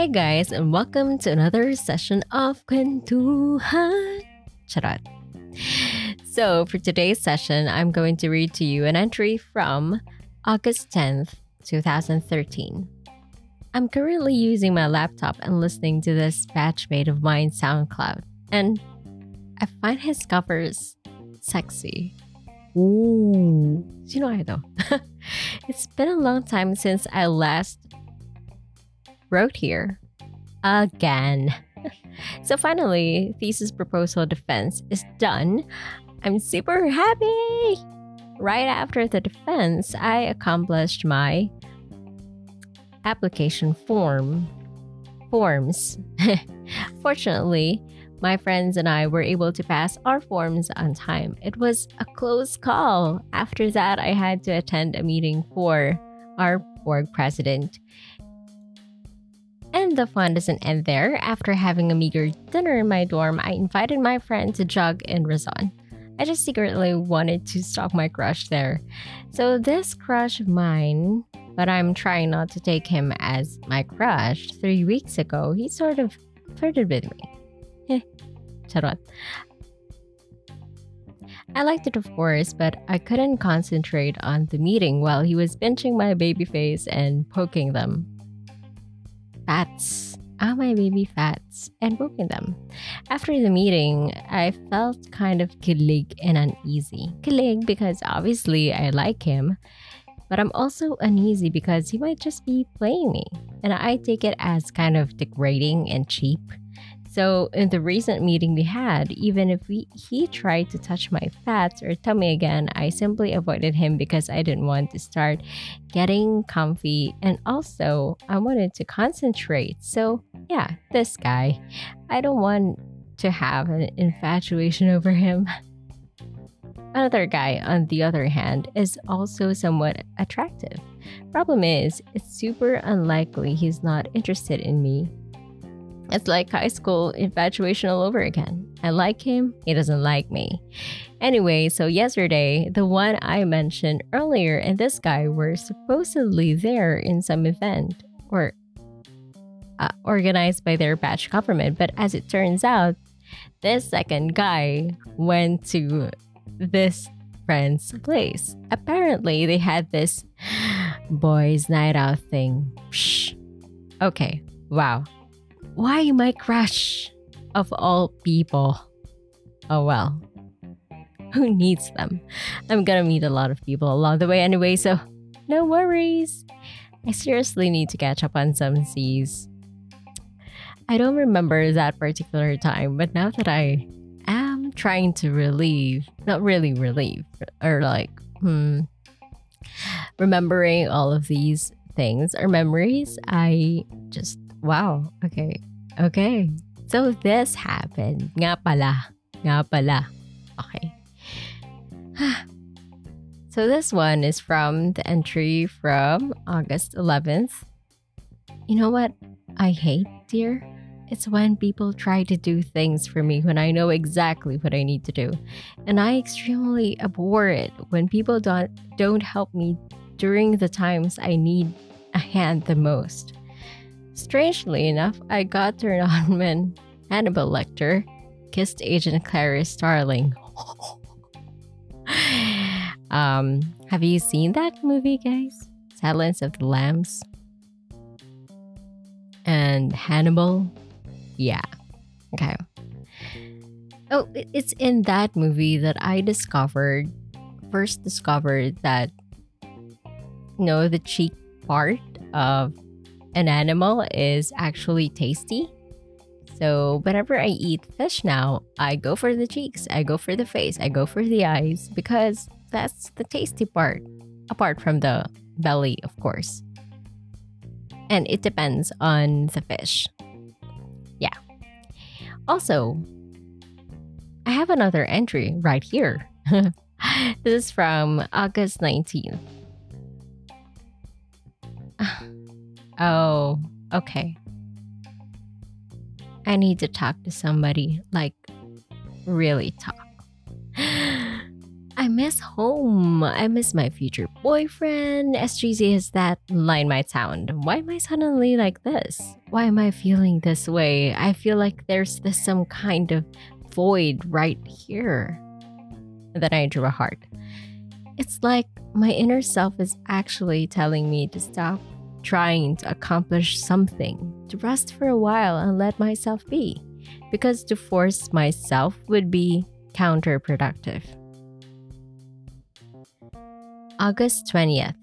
Hey guys, and welcome to another session of Kwentuhan. Charot. So, for today's session, I'm going to read to you an entry from August 10th, 2013. I'm currently using my laptop and listening to this batchmate of mine SoundCloud, and I find his covers sexy. Ooh. Sino ito? it's been a long time since I last wrote here. Again. so finally, thesis proposal defense is done. I'm super happy! Right after the defense, I accomplished my application form forms. Fortunately, my friends and I were able to pass our forms on time. It was a close call. After that, I had to attend a meeting for our board president. And the fun doesn't end there. After having a meager dinner in my dorm, I invited my friend to jog in Rizon. I just secretly wanted to stalk my crush there. So, this crush of mine, but I'm trying not to take him as my crush, three weeks ago, he sort of flirted with me. Eh, charot. I liked it, of course, but I couldn't concentrate on the meeting while he was pinching my baby face and poking them. Fats. Ah, my baby fats, and poking them. After the meeting, I felt kind of kilig and uneasy. Kilig because obviously I like him, but I'm also uneasy because he might just be playing me, and I take it as kind of degrading and cheap. So in the recent meeting we had, even if we, he tried to touch my fats or tummy again, I simply avoided him because I didn't want to start getting comfy and also I wanted to concentrate. So yeah, this guy, I don't want to have an infatuation over him. Another guy, on the other hand, is also somewhat attractive. Problem is, it's super unlikely he's not interested in me it's like high school infatuation all over again. I like him, he doesn't like me. Anyway, so yesterday, the one I mentioned earlier and this guy were supposedly there in some event or uh, organized by their batch government. But as it turns out, this second guy went to this friend's place. Apparently, they had this boys' night out thing. Psh. Okay, wow. Why my crush? Of all people. Oh well. Who needs them? I'm gonna meet a lot of people along the way anyway, so no worries. I seriously need to catch up on some C's. I don't remember that particular time, but now that I am trying to relieve, not really relieve, or like, hmm, remembering all of these things or memories, I just Wow. Okay. Okay. So this happened. Nga pala. Nga pala. Okay. so this one is from the entry from August 11th. You know what I hate, dear? It's when people try to do things for me when I know exactly what I need to do. And I extremely abhor it when people don't don't help me during the times I need a hand the most. Strangely enough, I got turned on when Hannibal Lecter kissed Agent Clarice Starling. um, have you seen that movie, guys? Silence of the Lambs? And Hannibal? Yeah. Okay. Oh, it's in that movie that I discovered, first discovered that, you know, the cheek part of an animal is actually tasty. So, whenever I eat fish now, I go for the cheeks, I go for the face, I go for the eyes because that's the tasty part, apart from the belly, of course. And it depends on the fish. Yeah. Also, I have another entry right here. this is from August 19th. Oh, okay. I need to talk to somebody, like, really talk. I miss home. I miss my future boyfriend. As cheesy as that line might sound, why am I suddenly like this? Why am I feeling this way? I feel like there's this some kind of void right here. And then I drew a heart. It's like my inner self is actually telling me to stop trying to accomplish something, to rest for a while and let myself be. Because to force myself would be counterproductive. August 20th.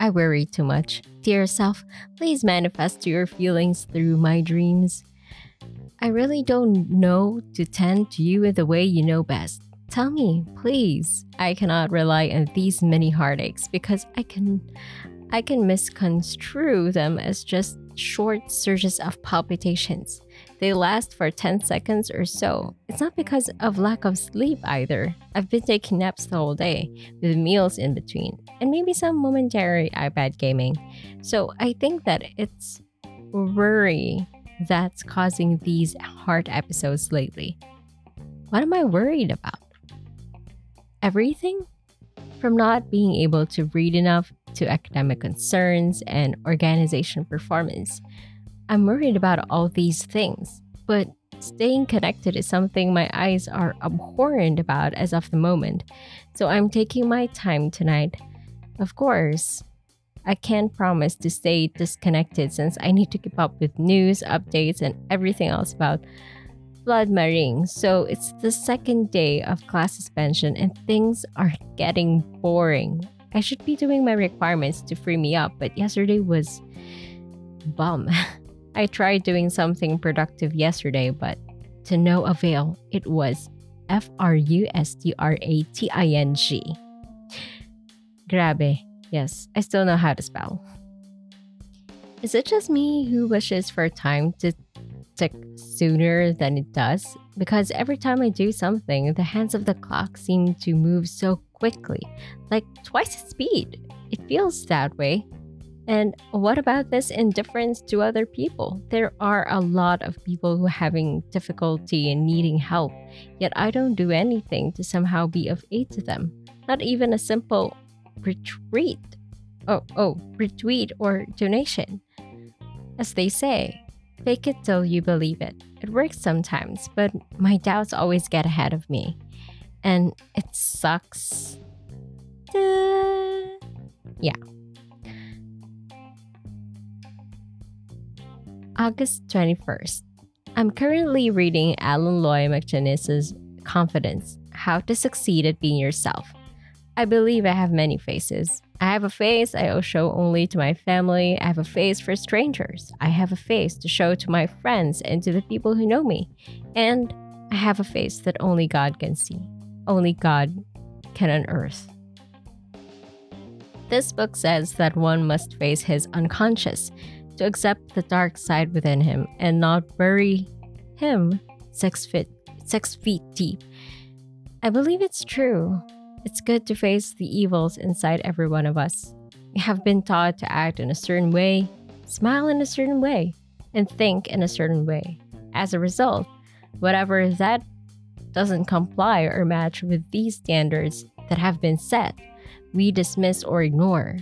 I worry too much. Dear self, please manifest your feelings through my dreams. I really don't know to tend to you in the way you know best. Tell me, please. I cannot rely on these many heartaches because I can I can misconstrue them as just short surges of palpitations. They last for 10 seconds or so. It's not because of lack of sleep either. I've been taking naps the whole day, with meals in between, and maybe some momentary iPad gaming. So I think that it's worry that's causing these heart episodes lately. What am I worried about? Everything? From not being able to read enough to academic concerns and organization performance. I'm worried about all these things, but staying connected is something my eyes are abhorrent about as of the moment. So I'm taking my time tonight. Of course, I can't promise to stay disconnected since I need to keep up with news, updates, and everything else about Flood Maring. So it's the second day of class suspension and things are getting boring. I should be doing my requirements to free me up, but yesterday was bum. I tried doing something productive yesterday, but to no avail. It was F R U S T R A T I N G. Grabe. Yes, I still know how to spell. Is it just me who wishes for time to tick sooner than it does? Because every time I do something, the hands of the clock seem to move so quickly, like twice the speed. It feels that way. And what about this indifference to other people? There are a lot of people who are having difficulty and needing help, yet I don't do anything to somehow be of aid to them. Not even a simple retreat. Oh, oh, retweet or donation. As they say, fake it till you believe it. It works sometimes, but my doubts always get ahead of me and it sucks. Uh, yeah. August 21st. I'm currently reading Alan Loy McGinnis's Confidence How to Succeed at Being Yourself. I believe I have many faces. I have a face I will show only to my family. I have a face for strangers. I have a face to show to my friends and to the people who know me. And I have a face that only God can see only God can unearth. This book says that one must face his unconscious to accept the dark side within him and not bury him six feet, six feet deep. I believe it's true. It's good to face the evils inside every one of us. We have been taught to act in a certain way, smile in a certain way, and think in a certain way. As a result, whatever that doesn't comply or match with these standards that have been set, we dismiss or ignore.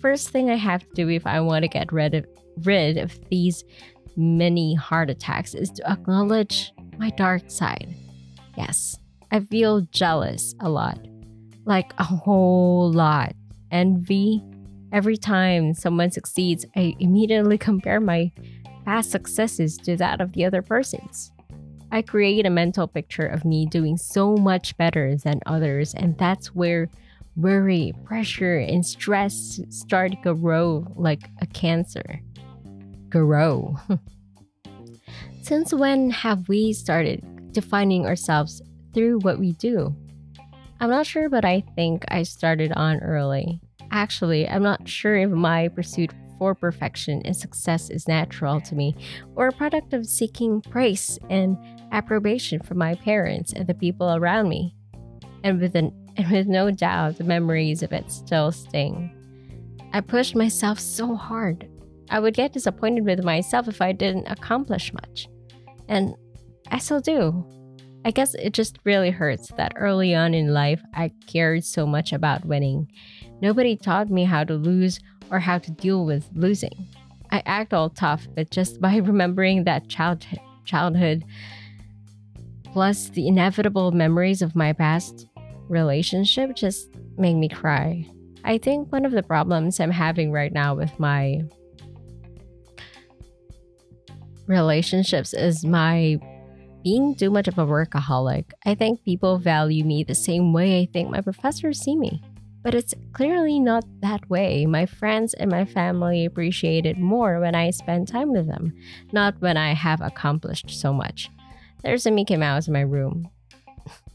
First thing I have to do if I want to get rid of, rid of these many heart attacks is to acknowledge my dark side. Yes, I feel jealous a lot, like a whole lot. Envy. Every time someone succeeds, I immediately compare my past successes to that of the other person's. I create a mental picture of me doing so much better than others, and that's where worry, pressure, and stress start to grow like a cancer. Grow. Since when have we started defining ourselves through what we do? I'm not sure, but I think I started on early. Actually, I'm not sure if my pursuit for perfection and success is natural to me or a product of seeking praise and approbation from my parents and the people around me. And with, an, and with no doubt, the memories of it still sting. I pushed myself so hard. I would get disappointed with myself if I didn't accomplish much. And I still do. I guess it just really hurts that early on in life I cared so much about winning. Nobody taught me how to lose or how to deal with losing. I act all tough, but just by remembering that child childhood plus the inevitable memories of my past relationship just make me cry. I think one of the problems I'm having right now with my relationships is my being too much of a workaholic. I think people value me the same way I think my professors see me. But it's clearly not that way. My friends and my family appreciate it more when I spend time with them, not when I have accomplished so much. There's a Mickey Mouse in my room.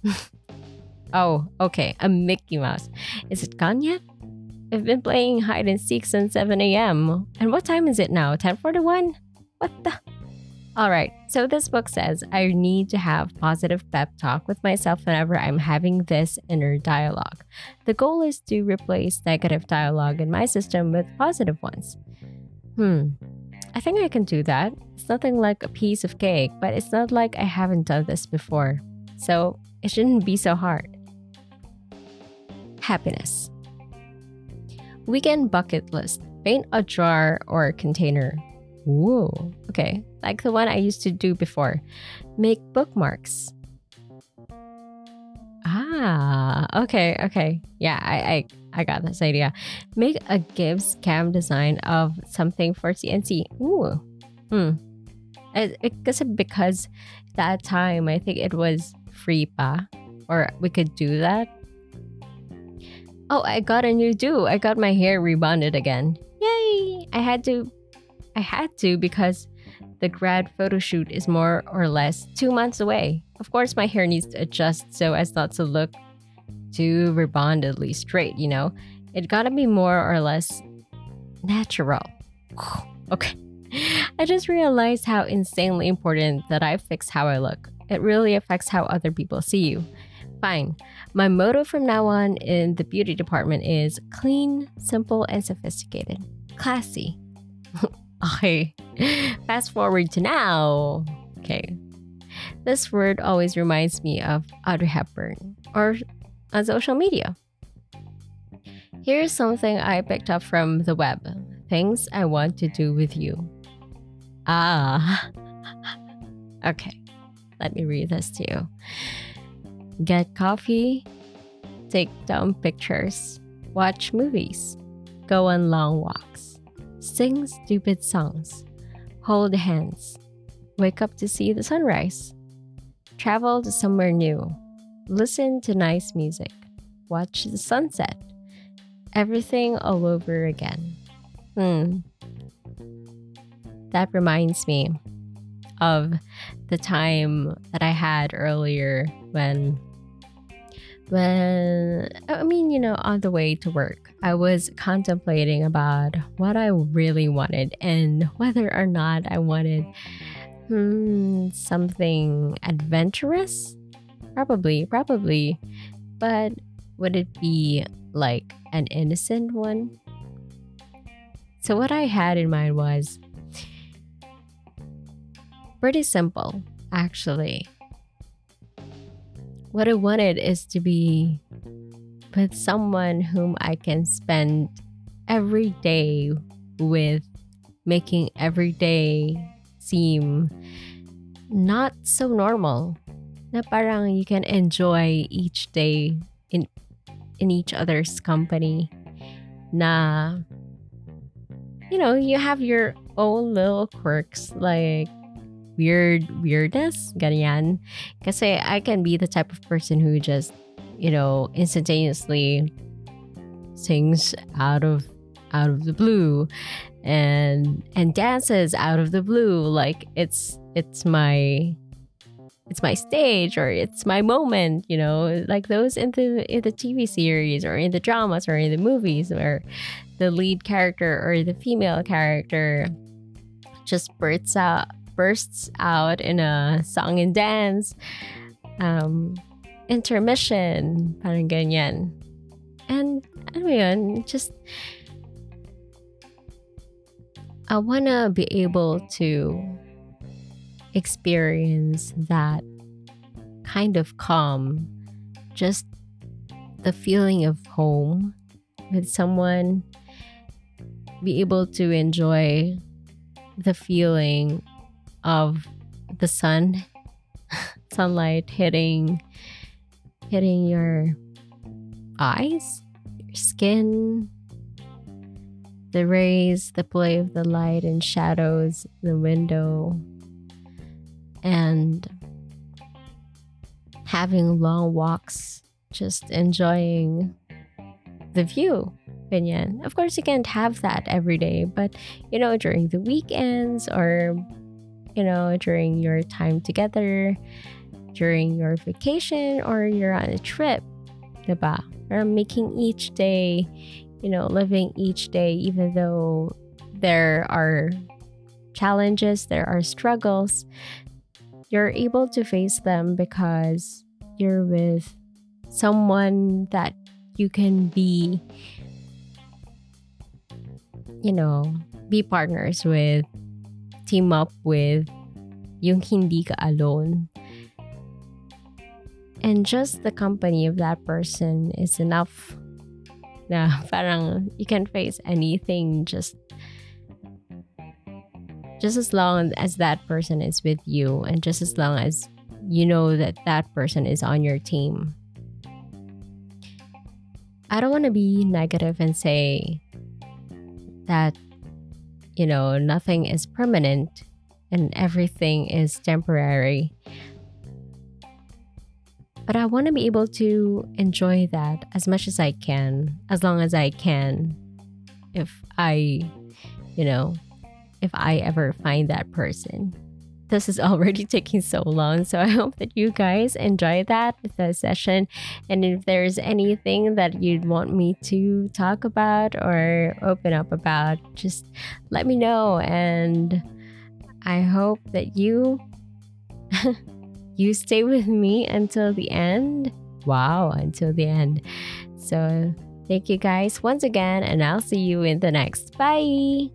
oh, okay, a Mickey Mouse. Is it gone yet? I've been playing hide and seek since 7 a.m. And what time is it now? 10:41? What the? All right, so this book says I need to have positive pep talk with myself whenever I'm having this inner dialogue. The goal is to replace negative dialogue in my system with positive ones. Hmm, I think I can do that. It's nothing like a piece of cake, but it's not like I haven't done this before. So it shouldn't be so hard. Happiness. Weekend bucket list. Paint a jar or container Ooh, okay. Like the one I used to do before. Make bookmarks. Ah, okay, okay. Yeah, I, I, I got this idea. Make a GibbsCAM design of something for CNC. Ooh, hmm. It, it, because because that time I think it was free pa, or we could do that. Oh, I got a new do. I got my hair rebonded again. Yay! I had to I had to because the grad photo shoot is more or less two months away. Of course, my hair needs to adjust so as not to look too rebondedly straight, you know? It gotta be more or less natural. okay. I just realized how insanely important that I fix how I look. It really affects how other people see you. Fine. My motto from now on in the beauty department is clean, simple, and sophisticated. Classy. Okay, fast forward to now. Okay, this word always reminds me of Audrey Hepburn or on social media. Here's something I picked up from the web. Things I want to do with you. Ah, okay, let me read this to you. Get coffee, take down pictures, watch movies, go on long walks sing stupid songs, hold hands, wake up to see the sunrise, travel to somewhere new, listen to nice music, watch the sunset, everything all over again. Hmm. That reminds me of the time that I had earlier when when I mean, you know, on the way to work, I was contemplating about what I really wanted and whether or not I wanted hmm, something adventurous. Probably, probably. But would it be like an innocent one? So, what I had in mind was pretty simple, actually what I wanted is to be with someone whom I can spend every day with, making every day seem not so normal. Na parang you can enjoy each day in in each other's company. Na you know, you have your own little quirks like weird weirdness, ganyan. Kasi I can be the type of person who just, you know, instantaneously sings out of out of the blue and and dances out of the blue like it's it's my it's my stage or it's my moment you know like those in the in the tv series or in the dramas or in the movies where the lead character or the female character just bursts out bursts out in a song and dance, um, intermission, parang ganyan. And ano yun, just I wanna be able to experience that kind of calm. Just the feeling of home with someone. Be able to enjoy the feeling of the sun, sunlight hitting hitting your eyes, your skin, the rays, the play of the light and shadows, the window, and having long walks, just enjoying the view. Ganyan. Of course, you can't have that every day, but you know, during the weekends or you know, during your time together, during your vacation or you're on a trip, diba? Or making each day, you know, living each day, even though there are challenges, there are struggles, you're able to face them because you're with someone that you can be, you know, be partners with, team up with, yung hindi ka alone. And just the company of that person is enough na parang you can face anything just just as long as that person is with you and just as long as you know that that person is on your team. I don't want to be negative and say that, you know, nothing is permanent and everything is temporary. But I want to be able to enjoy that as much as I can, as long as I can. If I, you know, if I ever find that person. This is already taking so long, so I hope that you guys enjoy that the session. And if there's anything that you'd want me to talk about or open up about, just let me know. And I hope that you you stay with me until the end. Wow, until the end. So, thank you guys once again, and I'll see you in the next. Bye.